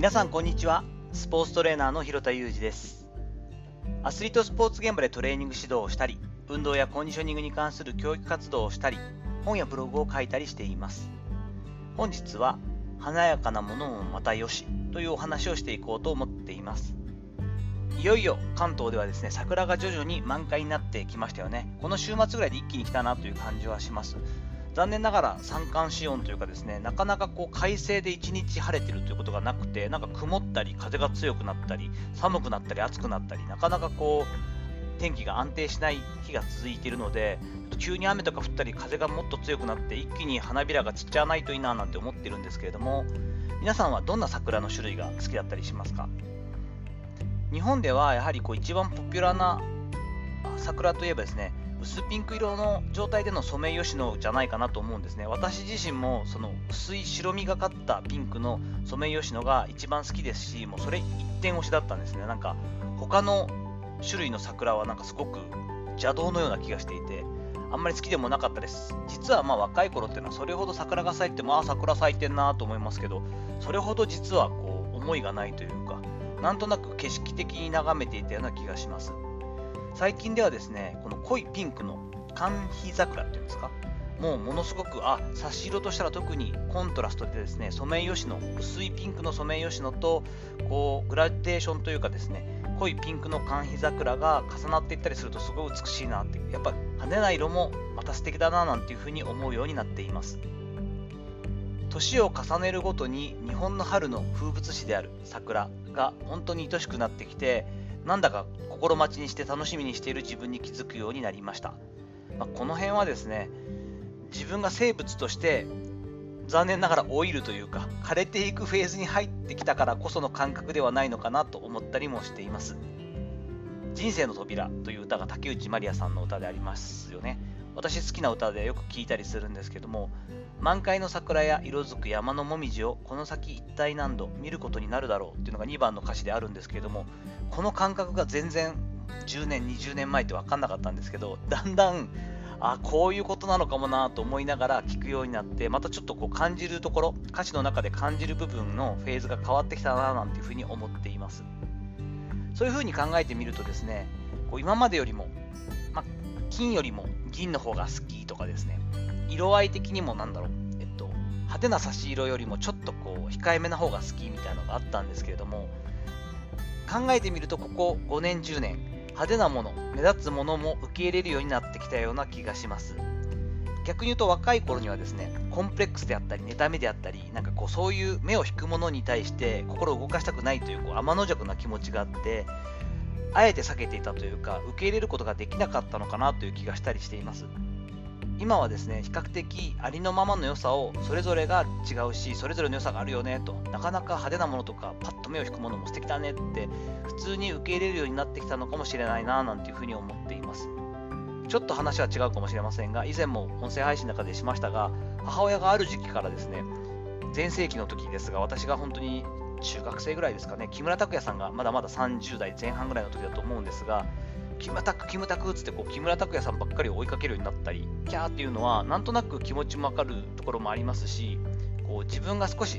皆さんこんにちは。スポーツトレーナーの広田裕二です。アスリートスポーツ現場でトレーニング指導をしたり運動やコンディショニングに関する教育活動をしたり本やブログを書いたりしています。本日は華やかなものもまたよしというお話をしていこうと思っています。いよいよ関東ではですね桜が徐々に満開になってきましたよね。この週末ぐらいで一気に来たなという感じはします残念ながら三寒四温というかですねなかなかこう快晴で一日晴れてるということがなくてなんか曇ったり風が強くなったり寒くなったり暑くなったりなかなかこう天気が安定しない日が続いているので急に雨とか降ったり風がもっと強くなって一気に花びらが散っちゃわないといいななんて思ってるんですけれども皆さんはどんな桜の種類が好きだったりしますか？日本ではやはりこう一番ポピュラーな桜といえばですね薄ピンク色の状態でのソメイヨシノじゃないかなと思うんですね。私自身もその薄い白みがかったピンクのソメイヨシノが一番好きですしもうそれ一点押しだったんですね。なんか他の種類の桜はなんかすごく邪道のような気がしていてあんまり好きでもなかったです。実はまあ若い頃っていうのはそれほど桜が咲いてもああ桜咲いてんなと思いますけどそれほど実はこう思いがないというかなんとなく景色的に眺めていたような気がします。最近ではですね、この濃いピンクの寒肥桜っていうんですか、もうものすごく、あ、差し色としたら特にコントラストでですね、ソメイヨシノ、薄いピンクのソメイヨシノと、こう、グラデーションというかですね、濃いピンクの寒肥桜が重なっていったりするとすごい美しいなって、やっぱ派手な色もまた素敵だななんていうふうに思うようになっています。年を重ねるごとに日本の春の風物詩である桜が本当に愛しくなってきて、なんだか心待ちにして楽しみにしている自分に気づくようになりました、まあ、この辺はですね自分が生物として残念ながら老いるというか枯れていくフェーズに入ってきたからこその感覚ではないのかなと思ったりもしています。人生の扉という歌が竹内まりやさんの歌でありますよね。私好きな歌でよく聞いたりするんですけども満開の桜や色づく山のもみじをこの先一体何度見ることになるだろうっていうのが2番の歌詞であるんですけれどもこの感覚が全然10年20年前って分かんなかったんですけどだんだんあこういうことなのかもなと思いながら聞くようになってまたちょっとこう感じるところ歌詞の中で感じる部分のフェーズが変わってきたななんていうふうに思っています。そういうふうに考えてみるとですねこう今までよりも、ま金よりも銀の方が好きとかですね色合い的にもなんだろう、えっと、派手な差し色よりもちょっとこう控えめな方が好きみたいなのがあったんですけれども考えてみるとここ5年10年派手なもの目立つものも受け入れるようになってきたような気がします。逆に言うと若い頃にはですねコンプレックスであったり妬みであったりなんかこうそういう目を引くものに対して心を動かしたくないというこう天の弱な気持ちがあってあえて避けていたというか受け入れることができなかったのかなという気がしたりしています。今はですね比較的ありのままの良さをそれぞれが違うしそれぞれの良さがあるよねとなかなか派手なものとかパッと目を引くものも素敵だねって普通に受け入れるようになってきたのかもしれないななんていうふうに思っています。ちょっと話は違うかもしれませんが以前も音声配信の中でしましたが母親がある時期からですね全盛期の時ですが私が本当に中学生ぐらいですかね木村拓哉さんがまだまだ30代前半ぐらいの時だと思うんですがキムタク、キムタクっつってこう木村拓哉さんばっかり追いかけるようになったり、キャーっていうのは、なんとなく気持ちもわかるところもありますし、こう自分が少し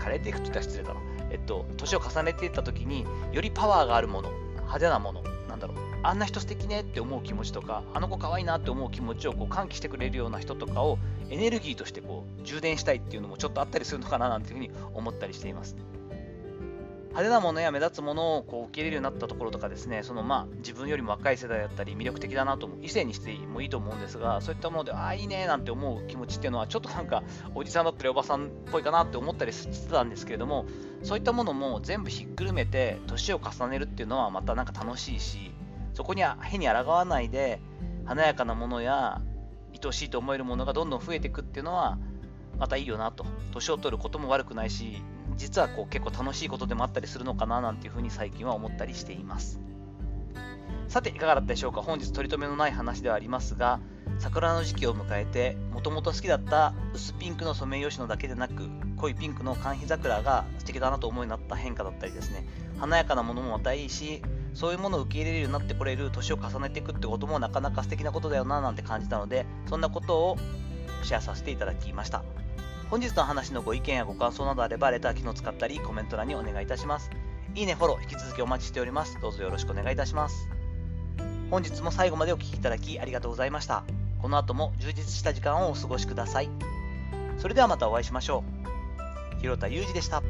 枯れていくと言ったら失礼だな、えっと、年を重ねていった時に、よりパワーがあるもの、派手なもの、なんだろう、あんな人素敵ねって思う気持ちとか、あの子可愛いなって思う気持ちをこう喚起してくれるような人とかをエネルギーとしてこう充電したいっていうのもちょっとあったりするのかななんていうふうに思ったりしています。派手なものや目立つものをこう受け入れるようになったところとかですね、そのまあ自分よりも若い世代だったり魅力的だなと思う、異性にしてもいいと思うんですが、そういったもので、ああ、いいねなんて思う気持ちっていうのは、ちょっとなんかおじさんだったりおばさんっぽいかなって思ったりしてたんですけれども、そういったものも全部ひっくるめて、年を重ねるっていうのはまたなんか楽しいし、そこには変に抗わないで、華やかなものや愛しいと思えるものがどんどん増えていくっていうのは、またいいよなと。年を取ることも悪くないし、実はこう結構楽しいことでもあったりするのかななんていうふうに最近は思ったりしています。さて、いかがだったでしょうか本日取り留めのない話ではありますが、桜の時期を迎えて、もともと好きだった薄ピンクのソメイヨシノだけでなく、濃いピンクの寒肥桜が素敵だなと思いになった変化だったりですね、華やかなものもまたいいし、そういうものを受け入れるようになってこれる年を重ねていくってこともなかなか素敵なことだよななんて感じたので、そんなことをシェアさせていただきました。本日の話のご意見やご感想などあれば、レター機能を使ったり、コメント欄にお願いいたします。いいね、フォロー、引き続きお待ちしております。どうぞよろしくお願いいたします。本日も最後までお聴きいただきありがとうございました。この後も充実した時間をお過ごしください。それではまたお会いしましょう。広田裕二でした。